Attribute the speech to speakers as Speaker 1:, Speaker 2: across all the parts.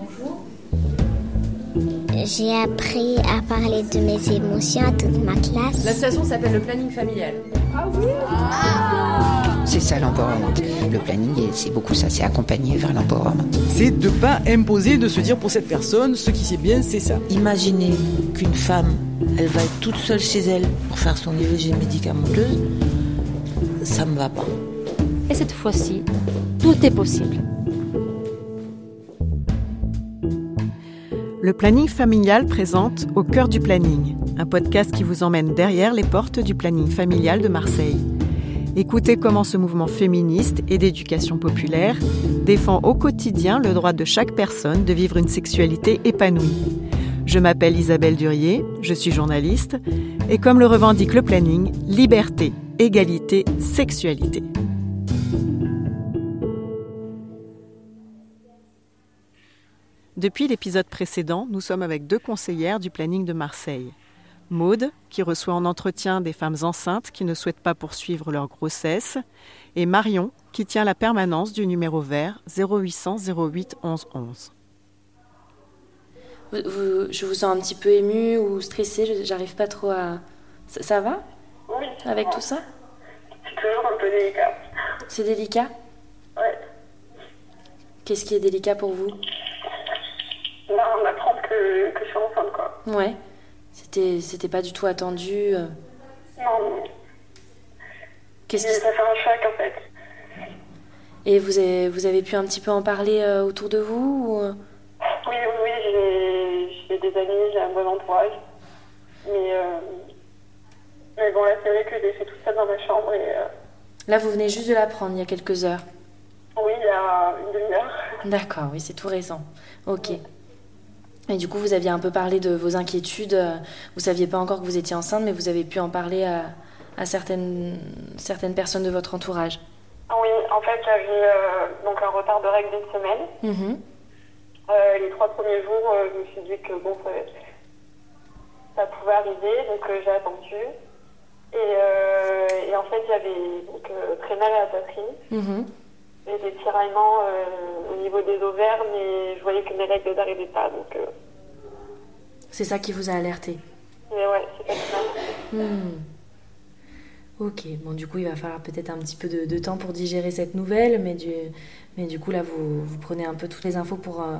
Speaker 1: bonjour.
Speaker 2: J'ai appris à parler de mes émotions à toute ma classe.
Speaker 3: L'association s'appelle le planning familial.
Speaker 1: Ah oui
Speaker 4: C'est ça l'empowerment. Le planning, c'est beaucoup ça, c'est accompagner vers l'empowerment.
Speaker 5: C'est de pas imposer, de se dire pour cette personne, ce qui c'est bien, c'est ça.
Speaker 6: Imaginez qu'une femme, elle va être toute seule chez elle pour faire son IVG médicamenteuse, ça me va pas.
Speaker 7: Et cette fois-ci, tout est possible.
Speaker 8: Le planning familial présente Au cœur du planning, un podcast qui vous emmène derrière les portes du planning familial de Marseille. Écoutez comment ce mouvement féministe et d'éducation populaire défend au quotidien le droit de chaque personne de vivre une sexualité épanouie. Je m'appelle Isabelle Durier, je suis journaliste, et comme le revendique le planning, liberté, égalité, sexualité. Depuis l'épisode précédent, nous sommes avec deux conseillères du planning de Marseille. Maude, qui reçoit en entretien des femmes enceintes qui ne souhaitent pas poursuivre leur grossesse, et Marion, qui tient la permanence du numéro vert 0800 08 11 11.
Speaker 7: je vous sens un petit peu émue ou stressée, j'arrive pas trop à... Ça, ça va?
Speaker 9: Oui.
Speaker 7: Avec tout ça?
Speaker 9: C'est toujours un peu délicat.
Speaker 7: C'est délicat?
Speaker 9: Ouais.
Speaker 7: Qu'est-ce qui est délicat pour vous?
Speaker 9: Là, on apprend que, que je suis enceinte, quoi.
Speaker 7: Ouais. C'était, c'était pas du tout attendu. euh.
Speaker 9: Non,
Speaker 7: Qu'est-ce qui...
Speaker 9: ça fait un choc, en fait.
Speaker 7: Et vous avez, vous avez pu un petit peu en parler euh, autour de vous ou, euh?
Speaker 9: Oui, oui, oui, j'ai, j'ai des amis, j'ai un bon entourage. Mais, euh, mais bon, là, c'est vrai que j'ai fait tout ça dans ma chambre et
Speaker 7: Là, vous venez juste de l'apprendre il y a quelques heures.
Speaker 9: oui, il y a une demi-heure.
Speaker 7: D'accord, oui, c'est tout récent. Ok. Et du coup, vous aviez un peu parlé de vos inquiétudes. Vous saviez pas encore que vous étiez enceinte, mais vous avez pu en parler à, à certaines, certaines personnes de votre entourage.
Speaker 9: Oui, en fait, j'avais euh, donc un retard de règles d'une semaine.
Speaker 7: Mhm.
Speaker 9: Euh, les trois premiers jours, euh, je me suis dit que bon, ça, ça pouvait arriver, donc j'ai attendu. Et, et en fait, j'avais donc euh, très mal à la poitrine
Speaker 7: Mhm.
Speaker 9: Et des tiraillements euh, au niveau des ovaires, mais je voyais que mes règles n'arrivaient pas, donc. euh,
Speaker 7: C'est ça qui vous a alerté.
Speaker 9: mais ouais, c'est mal.
Speaker 7: Hmm. Ok, bon du coup il va falloir peut-être un petit peu de, de temps pour digérer cette nouvelle, mais du, mais du coup là vous, vous prenez un peu toutes les infos pour, euh,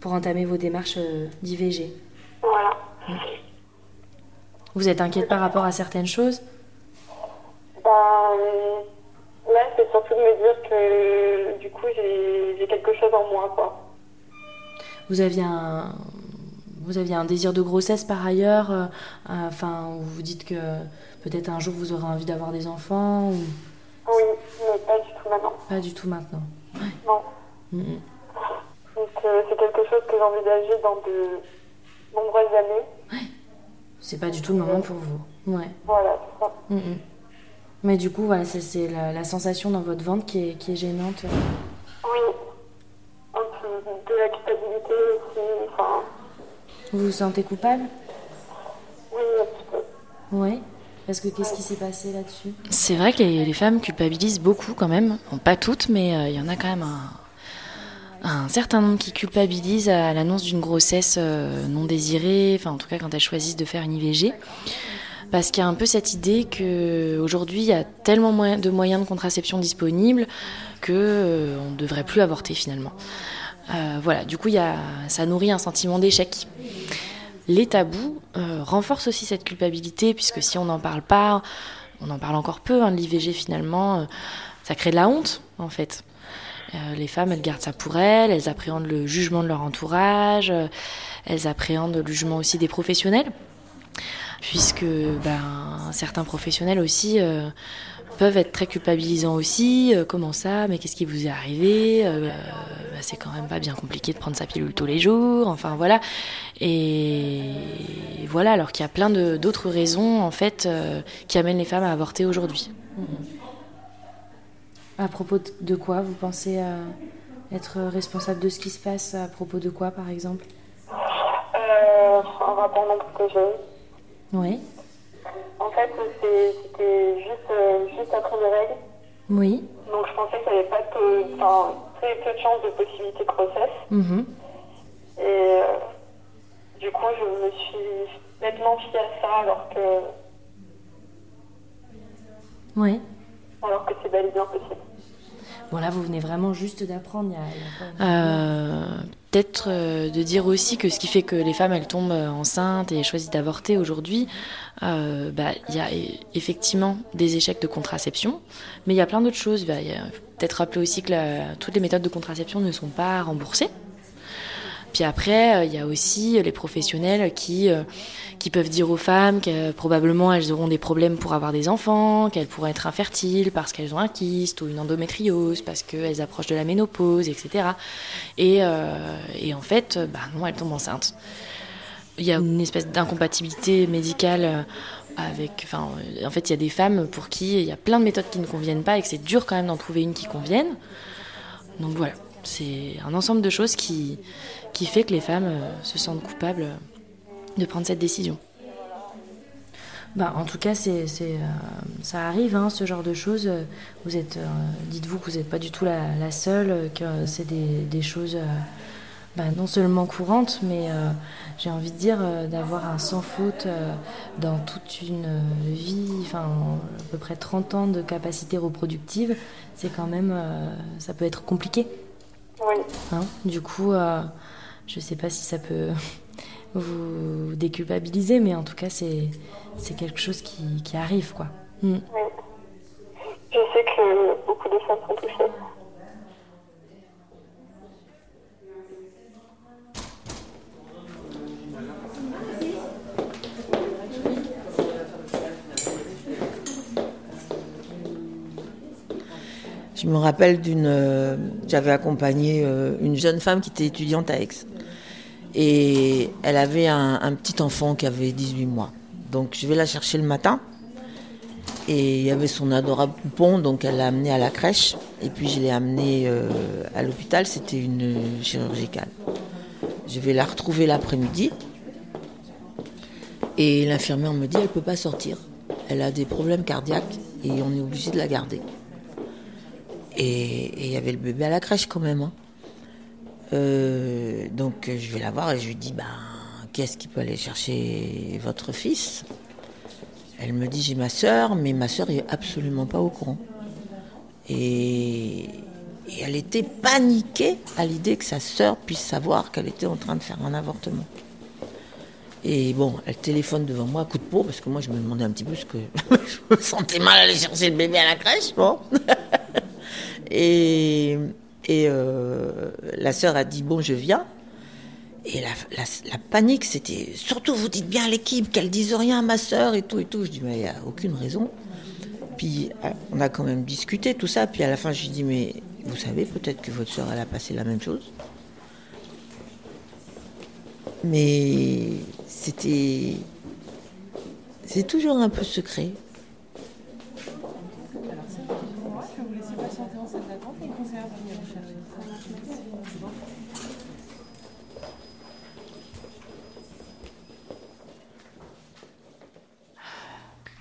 Speaker 7: pour entamer vos démarches d'IVG.
Speaker 9: Voilà.
Speaker 7: Vous êtes inquiète par rapport à certaines choses
Speaker 9: Ben, euh, là, c'est surtout de me dire que du coup, j'ai quelque chose en moi, quoi.
Speaker 7: Vous aviez un, vous aviez un désir de grossesse par ailleurs, euh, euh, enfin vous dites que peut-être un jour vous aurez envie d'avoir des enfants ou
Speaker 9: Oui, mais pas du tout maintenant.
Speaker 7: pas du tout maintenant.
Speaker 9: Non. Donc, euh, c'est quelque chose que j'envisageais dans de nombreuses années.
Speaker 7: C'est pas du tout le moment pour vous. Ouais.
Speaker 9: Voilà, c'est ça.
Speaker 7: Mais du coup voilà c'est- c'est la, la sensation dans votre ventre qui est, qui est gênante.
Speaker 9: Oui. Un peu de la culpabilité aussi. Enfin,
Speaker 7: Vous vous sentez coupable?
Speaker 9: Oui, un petit peu.
Speaker 7: Oui. Parce que qu'est-ce qui s'est passé là-dessus?
Speaker 10: C'est vrai que les, les femmes culpabilisent beaucoup quand même. Bon, pas toutes, mais euh, il y en a quand même un, un certain nombre qui culpabilisent à l'annonce d'une grossesse euh, non désirée, enfin en tout cas quand elles choisissent de faire une IVG. Parce qu'il y a un peu cette idée qu'aujourd'hui, il y a tellement de moyens de contraception disponibles que euh, on ne devrait plus avorter finalement. Euh, voilà, du coup, ça nourrit un sentiment d'échec. Les tabous euh, renforcent aussi cette culpabilité, puisque si on n'en parle pas, on en parle encore peu, hein, l'IVG finalement, ça crée de la honte en fait. Les femmes, elles gardent ça pour elles, elles appréhendent le jugement de leur entourage, elles appréhendent le jugement aussi des professionnels, puisque ben, certains professionnels aussi euh, peuvent être très culpabilisants aussi. Euh, comment ça Mais qu'est-ce qui vous est arrivé Euh, bah, C'est quand même pas bien compliqué de prendre sa pilule tous les jours. Enfin voilà. Et voilà, alors qu'il y a plein d'autres raisons en fait euh, qui amènent les femmes à avorter aujourd'hui.
Speaker 7: À propos de- quoi vous pensez être responsable de ce qui se passe À propos de quoi par exemple?
Speaker 9: Euh, un rapport non protégé.
Speaker 7: Oui.
Speaker 9: En fait, c'était juste, euh, juste après mes règles.
Speaker 7: Oui.
Speaker 9: Donc je pensais qu'il n'y avait pas très peu de chances de possibilité de grossesse.
Speaker 7: Mhm.
Speaker 9: Et euh, du coup, je me suis nettement fiée à ça alors que.
Speaker 11: Oui.
Speaker 9: Alors que c'est bel et bien possible.
Speaker 11: Bon, là, vous venez vraiment juste d'apprendre.
Speaker 10: Il y euh, Peut-être euh, de dire aussi que ce qui fait que les femmes, elles tombent enceintes et choisissent d'avorter aujourd'hui, euh, bah, il y a effectivement des échecs de contraception, mais il y a plein d'autres choses. Bah, il peut-être rappeler aussi que la, toutes les méthodes de contraception ne sont pas remboursées. Puis après, euh, il y a aussi les professionnels qui, euh, qui peuvent dire aux femmes que probablement elles auront des problèmes pour avoir des enfants, qu'elles pourraient être infertiles parce qu'elles ont un kyste ou une endométriose, parce qu'elles approchent de la ménopause, etc. Et, euh, et en fait, bah non, elles tombent enceintes. Il y a une espèce d'incompatibilité médicale avec. Enfin, en fait, il y a des femmes pour qui il y a plein de méthodes qui ne conviennent pas et que c'est dur quand même d'en trouver une qui convienne. Donc voilà, c'est un ensemble de choses qui, qui fait que les femmes euh, se sentent coupables de prendre cette décision.
Speaker 11: Bah, en tout cas, c'est, c'est, euh, ça arrive, hein, ce genre de choses. Vous êtes, euh, dites-vous que vous n'êtes pas du tout la, la, seule, que c'est des, des choses euh, bah, non seulement courantes, mais euh, j'ai envie de dire d'avoir un sans faute dans toute une vie, enfin à peu près 30 ans de capacité reproductive, c'est quand même, ça peut être compliqué.
Speaker 9: Oui.
Speaker 11: Hein du coup, je ne sais pas si ça peut vous déculpabiliser, mais en tout cas, c'est, c'est quelque chose qui, qui arrive, quoi.
Speaker 9: Mm. Oui. Je sais que beaucoup de femmes sont touchées.
Speaker 6: Je me rappelle d'une. Euh, j'avais accompagné euh, une jeune femme qui était étudiante à Aix. Et elle avait un, petit enfant qui avait 18 mois. Donc je vais la chercher le matin. Et il y avait son adorable poupon, donc elle l'a amené à la crèche. Et puis je l'ai amené euh, à l'hôpital, c'était une chirurgicale. Je vais la retrouver l'après-midi. Et l'infirmière me dit elle ne peut pas sortir. Elle a des problèmes cardiaques et on est obligé de la garder. Et il y avait le bébé à la crèche quand même. Hein. Euh, donc je vais la voir et je lui dis ben, qu'est-ce qui peut aller chercher votre fils? Elle me dit j'ai ma soeur, mais ma soeur est absolument pas au courant. Et, et elle était paniquée à l'idée que sa soeur puisse savoir qu'elle était en train de faire un avortement. Et bon, elle téléphone devant moi à coup de peau, parce que moi je me demandais un petit peu ce que je me sentais mal à aller chercher le bébé à la crèche. Bon. et et euh, la sœur a dit bon, je viens. Et la, panique, c'était surtout vous dites bien à l'équipe qu'elle dise rien à ma sœur et tout et tout. Je dis mais il n'y a aucune raison. Puis on a quand même discuté tout ça. Puis à la fin, je lui dis mais vous savez peut-être que votre sœur elle a passé la même chose. Mais c'était c'est toujours un peu secret.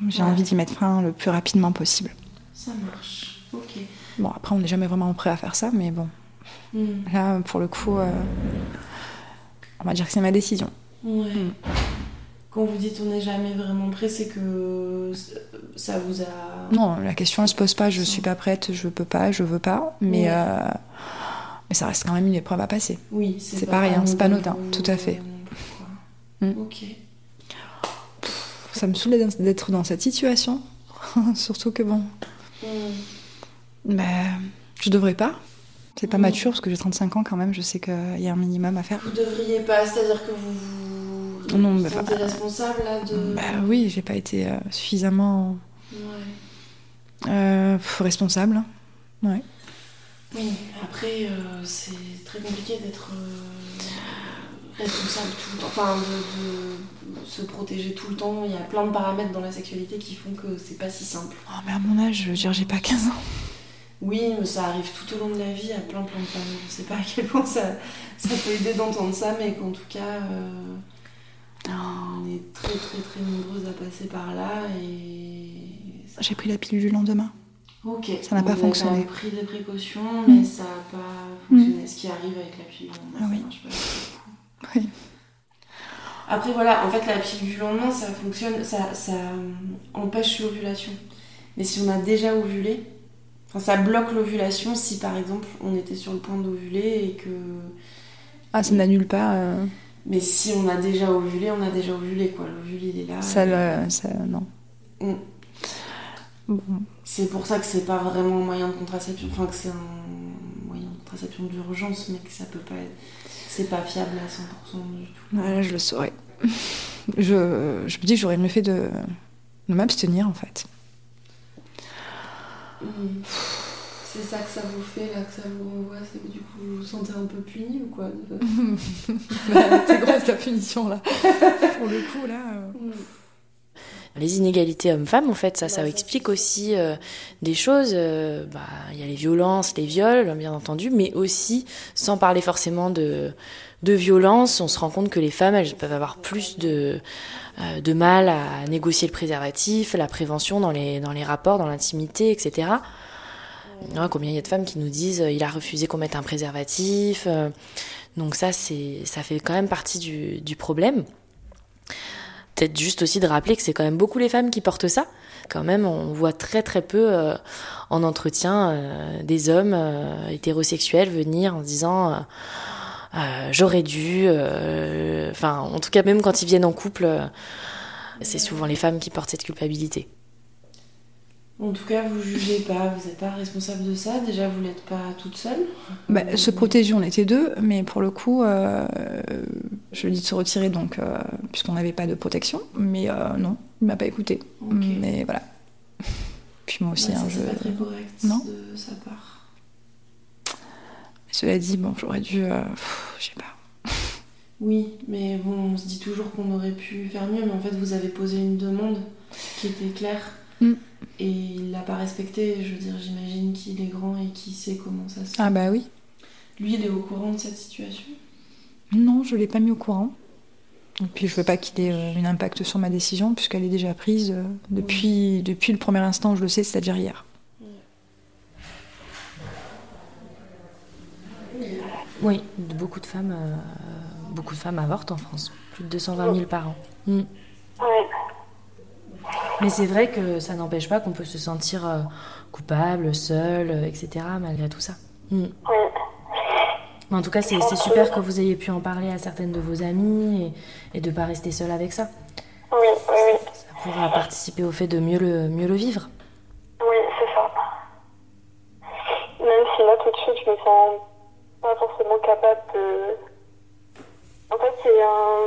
Speaker 1: J'ai ouais. envie d'y mettre fin le plus rapidement possible.
Speaker 11: Ça marche, ok.
Speaker 1: Bon, après, on n'est jamais vraiment prêt à faire ça, mais bon. Mm. Là, pour le coup, euh, on va dire que c'est ma décision.
Speaker 11: Ouais. Mm. Quand vous dites on n'est jamais vraiment prêt, c'est que ça vous a.
Speaker 1: Non, la question ne se pose pas, je suis pas prête, je peux pas, je veux pas, mais, ouais. euh, mais ça reste quand même une épreuve à passer.
Speaker 11: Oui,
Speaker 1: c'est pas, pas rien, c'est pas anodin, tout à fait.
Speaker 11: Mm. Ok
Speaker 1: ça me saoulait d'être dans cette situation. Surtout que bon. Mm. Mais je devrais pas. C'est pas mm. mature parce que j'ai 35 ans quand même, je sais qu'il y a un minimum à faire.
Speaker 11: Vous devriez pas, c'est-à-dire que vous vous
Speaker 1: non,
Speaker 11: vous sentez bah, responsable là de.
Speaker 1: Bah oui, j'ai pas été euh, suffisamment
Speaker 11: ouais.
Speaker 1: euh, responsable. Ouais.
Speaker 11: Oui, après euh, c'est très compliqué d'être responsable tout le temps, enfin de, de, se protéger tout le temps. Il y a plein de paramètres dans la sexualité qui font que c'est pas si simple.
Speaker 1: Oh, mais à mon âge, je veux dire, j'ai pas 15 ans.
Speaker 11: Oui, mais ça arrive tout au long de la vie à plein plein de femmes. Je sais pas à quel point ça, ça peut aider d'entendre ça, mais qu'en tout cas, euh, on est très très très nombreuses à passer par là. et
Speaker 1: J'ai pris la pilule du lendemain.
Speaker 11: Ok.
Speaker 1: Ça n'a pas fonctionné.
Speaker 11: avez pris des précautions, mais mmh. ça n'a pas fonctionné. Mmh. Ce qui arrive avec la pilule,
Speaker 1: ah oui.
Speaker 11: ça marche pas.
Speaker 1: Oui.
Speaker 11: Après, voilà, en fait, la pilule du lendemain, ça fonctionne, ça, ça empêche l'ovulation. Mais si on a déjà ovulé, enfin, ça bloque l'ovulation si par exemple on était sur le point d'ovuler et que.
Speaker 1: Ah, ça n'annule pas. euh,
Speaker 11: Mais si on a déjà ovulé, on a déjà ovulé, quoi. L'ovule, il est là.
Speaker 1: Ça, le- ça, non.
Speaker 11: Mm.
Speaker 1: Bon.
Speaker 11: C'est pour ça que c'est pas vraiment un moyen de contraception, enfin que c'est un contraception d'urgence, mais que ça peut pas être. C'est pas fiable à 100% du tout.
Speaker 1: Voilà, je le saurais. Je, je me dis que j'aurais mieux fait de, de m'abstenir en fait.
Speaker 11: Mm. C'est ça que ça vous fait, là, que ça vous renvoie, c'est que du coup vous vous sentez un peu puni ou quoi
Speaker 1: T'es grosse la punition là. Pour le coup là. euh,
Speaker 10: Les inégalités hommes-femmes, en fait, ça, ça explique aussi euh, des choses. euh, bah, Il y a les violences, les viols, bien entendu, mais aussi, sans parler forcément de, de violence, on se rend compte que les femmes, elles peuvent avoir plus de, euh, de mal à négocier le préservatif, la prévention dans les, dans les rapports, dans l'intimité, etc. Ouais, combien il y a de femmes qui nous disent il a refusé qu'on mette un préservatif. donc ça, c'est, ça fait quand même partie du, du problème. Peut-être juste aussi de rappeler que c'est quand même beaucoup les femmes qui portent ça. Quand même, on voit très très peu euh, en entretien euh, des hommes euh, hétérosexuels venir en se disant euh, euh, j'aurais dû. euh, Enfin, en tout cas, même quand ils viennent en couple, c'est souvent les femmes qui portent cette culpabilité.
Speaker 11: En tout cas, vous jugez pas, vous n'êtes pas responsable de ça. Déjà, vous n'êtes pas toute seule.
Speaker 1: Bah, se protéger, on était deux, mais pour le coup, euh, je lui ai dit de se retirer donc, euh, puisqu'on n'avait pas de protection. Mais euh, non, il m'a pas écouté. Mais voilà. Puis moi aussi,
Speaker 11: Ouais, ça,
Speaker 1: hein,
Speaker 11: c'est
Speaker 1: je.
Speaker 11: pas très correct
Speaker 1: Non.
Speaker 11: de sa part.
Speaker 1: Cela dit, bon, j'aurais dû. je sais pas.
Speaker 11: Oui, mais bon, on se dit toujours qu'on aurait pu faire mieux, mais en fait, vous avez posé une demande qui était claire.
Speaker 1: Mm.
Speaker 11: Et il l'a pas respectée. Je veux dire, j'imagine qu'il est grand et qu'il sait comment ça se
Speaker 1: Ah bah oui.
Speaker 11: Lui, il est au courant de cette situation?
Speaker 1: Non, je l'ai pas mis au courant. Et puis je veux pas qu'il ait euh, un impact sur ma décision, puisqu'elle est déjà prise euh, depuis, depuis le premier instant où je le sais, c'est-à-dire hier.
Speaker 10: Oui, beaucoup de femmes, euh, beaucoup de femmes avortent en France, plus de 220 000 par an. Mm. Mais c'est vrai que ça n'empêche pas qu'on peut se sentir euh, coupable, seul, euh, etc. malgré tout ça. Mm. Mais en tout cas, c'est super que vous ayez pu en parler à certaines de vos amies et, et de ne pas rester seule avec ça.
Speaker 9: Oui, oui, oui.
Speaker 10: Ça pourra participer au fait de mieux le, mieux le vivre.
Speaker 9: Oui, c'est ça. Même si là, tout de suite, je me sens pas forcément capable de. En fait, c'est un.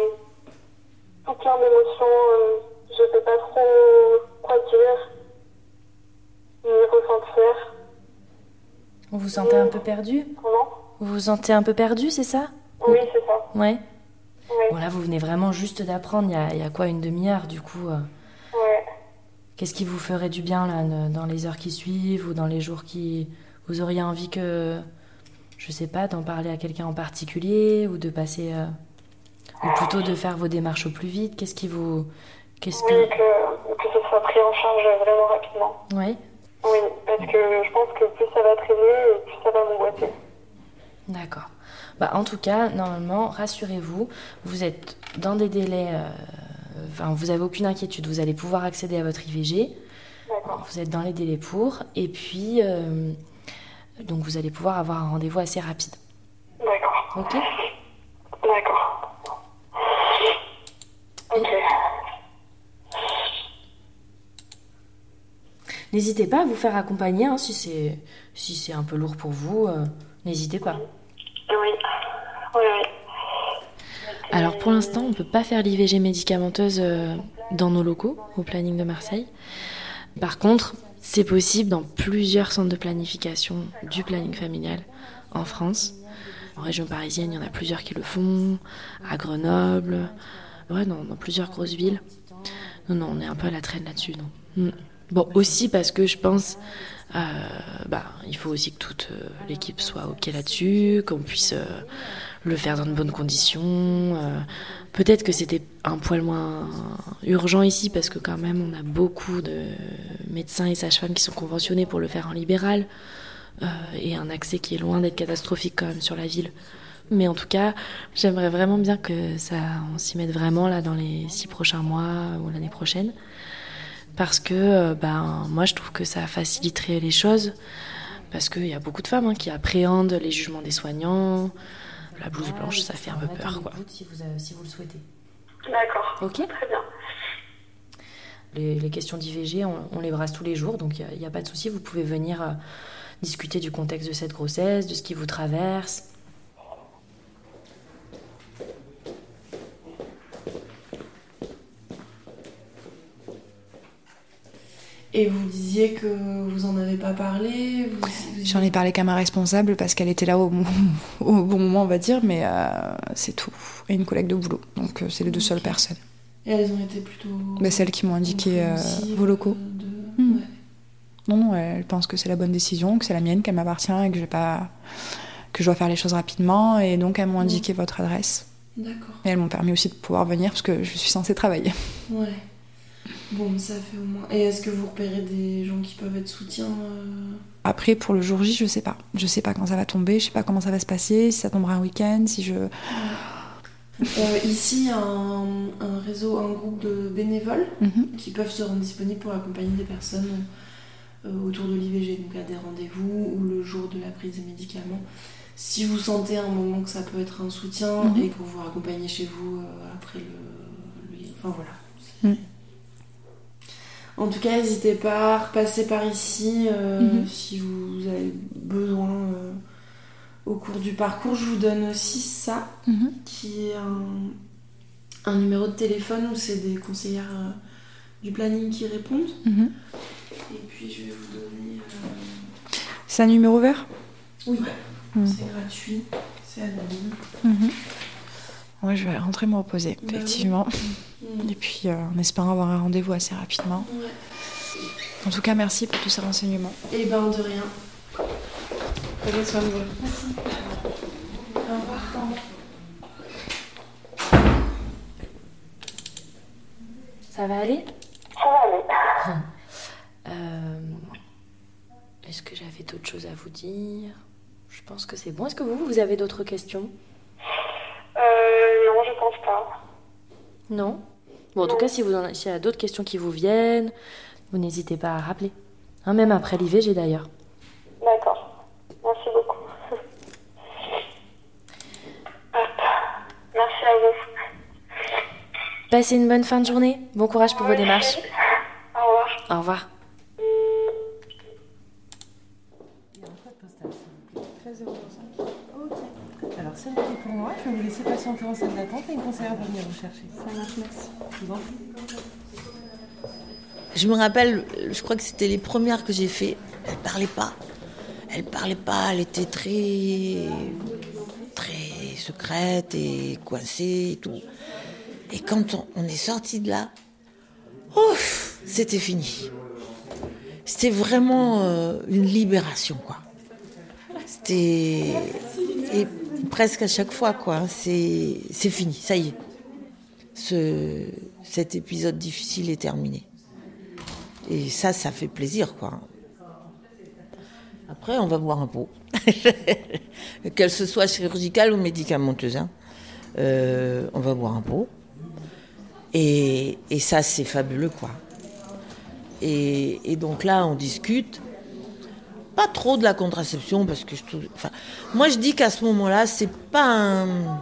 Speaker 9: tout plein d'émotions. euh, Je sais pas trop quoi dire, ni ressentir.
Speaker 10: Vous vous sentez un peu perdu
Speaker 9: Comment
Speaker 10: Vous vous sentez un peu perdu, c'est ça
Speaker 9: Oui, c'est ça.
Speaker 10: Ouais.
Speaker 9: Oui.
Speaker 10: Bon, là, vous venez vraiment juste d'apprendre, il y a, il y a quoi, une demi-heure du coup euh,
Speaker 9: Ouais.
Speaker 10: Qu'est-ce qui vous ferait du bien là, dans les heures qui suivent ou dans les jours qui. Vous auriez envie que. Je sais pas, d'en parler à quelqu'un en particulier ou de passer. euh, ou plutôt de faire vos démarches au plus vite? Qu'est-ce qui vous. Qu'est-ce
Speaker 9: Oui,
Speaker 10: que.
Speaker 9: que, que ce soit pris en charge vraiment rapidement.
Speaker 10: Ouais,
Speaker 9: Oui, parce que je pense que plus ça va traîner, plus ça va m'angoisser.
Speaker 10: d'accord. Bah, en tout cas, normalement, rassurez-vous, vous êtes dans des délais. euh, Enfin, vous avez aucune inquiétude, vous allez pouvoir accéder à votre IVG.
Speaker 9: D'accord.
Speaker 10: Vous êtes dans les délais pour, et puis euh, donc vous allez pouvoir avoir un rendez-vous assez rapide.
Speaker 9: D'accord.
Speaker 10: Ok?
Speaker 9: D'accord. Ok.
Speaker 10: N'hésitez pas à vous faire accompagner hein, si c'est si c'est un peu lourd pour vous. euh, N'hésitez pas.
Speaker 9: Oui. Oui, oui.
Speaker 10: Alors pour l'instant, on ne peut pas faire l'IVG médicamenteuse euh, dans nos locaux, au planning de Marseille. Par contre, c'est possible dans plusieurs centres de planification du planning familial en France. En région parisienne, il y en a plusieurs qui le font, à Grenoble, ouais, dans, dans plusieurs grosses villes. Non, non, on est un peu à la traîne là-dessus, non. Bon, aussi parce que je pense, euh, bah, il faut aussi que toute euh, l'équipe soit ok là-dessus, qu'on puisse euh, le faire dans de bonnes conditions. euh. Peut-être que c'était un poil moins urgent ici parce que quand même on a beaucoup de médecins et sages-femmes qui sont conventionnés pour le faire en libéral et un accès qui est loin d'être catastrophique quand même sur la ville. Mais en tout cas, j'aimerais vraiment bien que ça, on s'y mette vraiment là dans les six prochains mois ou l'année prochaine. Parce que euh, ben, moi, je trouve que ça faciliterait les choses. Parce qu'il y a beaucoup de femmes hein, qui appréhendent les jugements des soignants. La blouse blanche, ça fait un peu peur. Quoi.
Speaker 7: Si vous, si vous le souhaitez.
Speaker 9: D'accord.
Speaker 7: Ok.
Speaker 9: Très bien.
Speaker 10: Les, les questions d'IVG, on, on, les brasse tous les jours, donc il n'y a, a, pas de souci. Vous pouvez venir euh, discuter du contexte de cette grossesse, de ce qui vous traverse.
Speaker 11: Et vous disiez que vous en avez pas parlé vous...
Speaker 1: J'en ai parlé qu'à ma responsable parce qu'elle était là au, au, bon moment, on va dire, mais euh, c'est tout. Et une collègue de boulot. Donc euh, c'est les deux seules personnes.
Speaker 11: Et elles ont été plutôt.
Speaker 1: Mais celles qui m'ont indiqué euh, vos locaux.
Speaker 11: De... Mmh. Ouais.
Speaker 1: Non, non, elles pensent que c'est la bonne décision, que c'est la mienne, qu'elle m'appartient et que je, pas... que je dois faire les choses rapidement. Et donc elles m'ont indiqué mmh. votre adresse.
Speaker 11: D'accord.
Speaker 1: Et elles m'ont permis aussi de pouvoir venir parce que je suis censée travailler.
Speaker 11: Ouais. Bon, ça fait au moins. Et est-ce que vous repérez des gens qui peuvent être soutiens euh...
Speaker 1: Après, pour le jour J, je sais pas. Je sais pas quand ça va tomber, je sais pas comment ça va se passer, si ça tombera un week-end, si je.
Speaker 11: Euh, ici, un, un, réseau, un groupe de bénévoles
Speaker 1: Mhm.
Speaker 11: qui peuvent se rendre disponibles pour accompagner des personnes euh, autour de l'IVG, donc à des rendez-vous ou le jour de la prise des médicaments. Si vous sentez à un moment que ça peut être un soutien
Speaker 1: Mhm.
Speaker 11: et pour vous accompagner chez vous euh, après le, le- Enfin voilà. En tout cas, n'hésitez pas à repasser par ici euh,
Speaker 1: Mhm.
Speaker 11: si vous avez besoin euh, au cours du parcours. Je vous donne aussi ça,
Speaker 1: Mhm.
Speaker 11: qui est un, un numéro de téléphone où c'est des conseillères euh, du planning qui répondent.
Speaker 1: Mhm.
Speaker 11: Et puis je vais vous donner.
Speaker 1: C'est un numéro vert?
Speaker 11: Oui, c'est gratuit, c'est anonyme.
Speaker 1: Ouais, je vais rentrer me reposer,
Speaker 11: Bah oui. Mhm.
Speaker 1: Et puis, euh, en espérant avoir un rendez-vous assez rapidement.
Speaker 11: Ouais.
Speaker 1: En tout cas, merci pour tous ces renseignements.
Speaker 11: Et ben de rien. Prenez soin de vous. Merci. Au revoir.
Speaker 10: Ça va aller?
Speaker 9: Ça va aller.
Speaker 10: Euh, Est-ce que j'avais d'autres choses à vous dire? Je pense que c'est bon. Est-ce que vous, vous avez d'autres questions?
Speaker 9: Euh, non, je pense pas.
Speaker 10: Non? Bon, en tout cas, si vous en s'il y a d'autres questions qui vous viennent, vous n'hésitez pas à rappeler. Hein, même après l'IVG d'ailleurs.
Speaker 9: D'accord. Merci beaucoup. Merci à vous.
Speaker 10: Passez une bonne fin de journée. Bon courage pour vos démarches.
Speaker 9: Au revoir.
Speaker 10: Au revoir.
Speaker 3: Alors c'est noté pour moi, je vais vous laisser patienter en salle d'attente et une conseillère va venir vous chercher. Ça marche, merci. Je vous en prie.
Speaker 6: Je me rappelle, je crois que c'était les premières que j'ai fait. Elle parlait pas. Elle parlait pas. Elle était très, très secrète et coincée et tout. Et quand on, on est sorti de là, ouf, c'était fini. C'était vraiment euh, une libération, quoi. C'était et presque à chaque fois, quoi. C'est fini, ça y est. Ce, cet épisode difficile est terminé. Et ça, ça fait plaisir, quoi. Après, on va boire un pot. Qu'elle se soit chirurgicale ou médicamenteuse. hein. Euh, on va boire un pot. Et, ça, c'est fabuleux, quoi. Et donc là, on discute. Pas trop de la contraception, parce que je. Enfin, moi, je dis qu'à ce moment-là, c'est pas un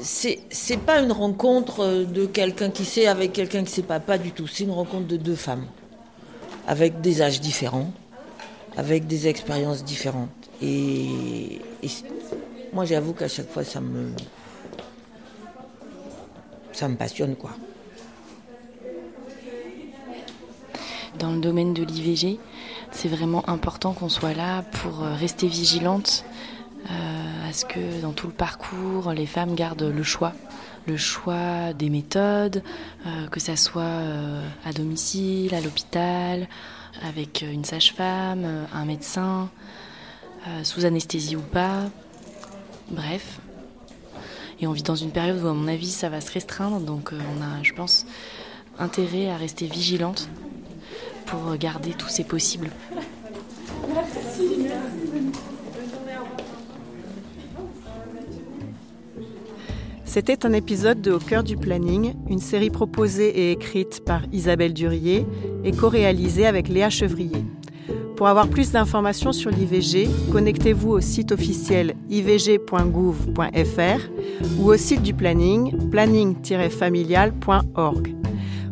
Speaker 6: c'est pas une rencontre de quelqu'un qui sait avec quelqu'un qui sait pas, pas du tout. C'est une rencontre de deux femmes avec des âges différents, avec des expériences différentes. Et, et moi, j'avoue qu'à chaque fois, ça me ça me passionne quoi.
Speaker 10: Dans le domaine de l'IVG, c'est vraiment important qu'on soit là pour euh, rester vigilante euh, à ce que dans tout le parcours, les femmes gardent le choix. Le choix des méthodes, euh, que ça soit à domicile, à l'hôpital, avec une sage-femme, un médecin, sous anesthésie ou pas. Bref. Et on vit dans une période où, à mon avis, ça va se restreindre. Donc, on a, je pense, intérêt à rester vigilante pour garder tous ces possibles.
Speaker 8: C'était un épisode de Au cœur du planning, une série proposée et écrite par Isabelle Durier et co-réalisée avec Léa Chevrier. Pour avoir plus d'informations sur l'IVG, connectez-vous au site officiel ivg.gouv.fr ou au site du planning planning-familial.org.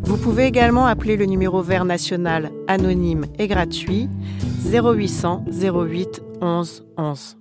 Speaker 8: Vous pouvez également appeler le numéro vert national anonyme et gratuit 0800 08 11 11.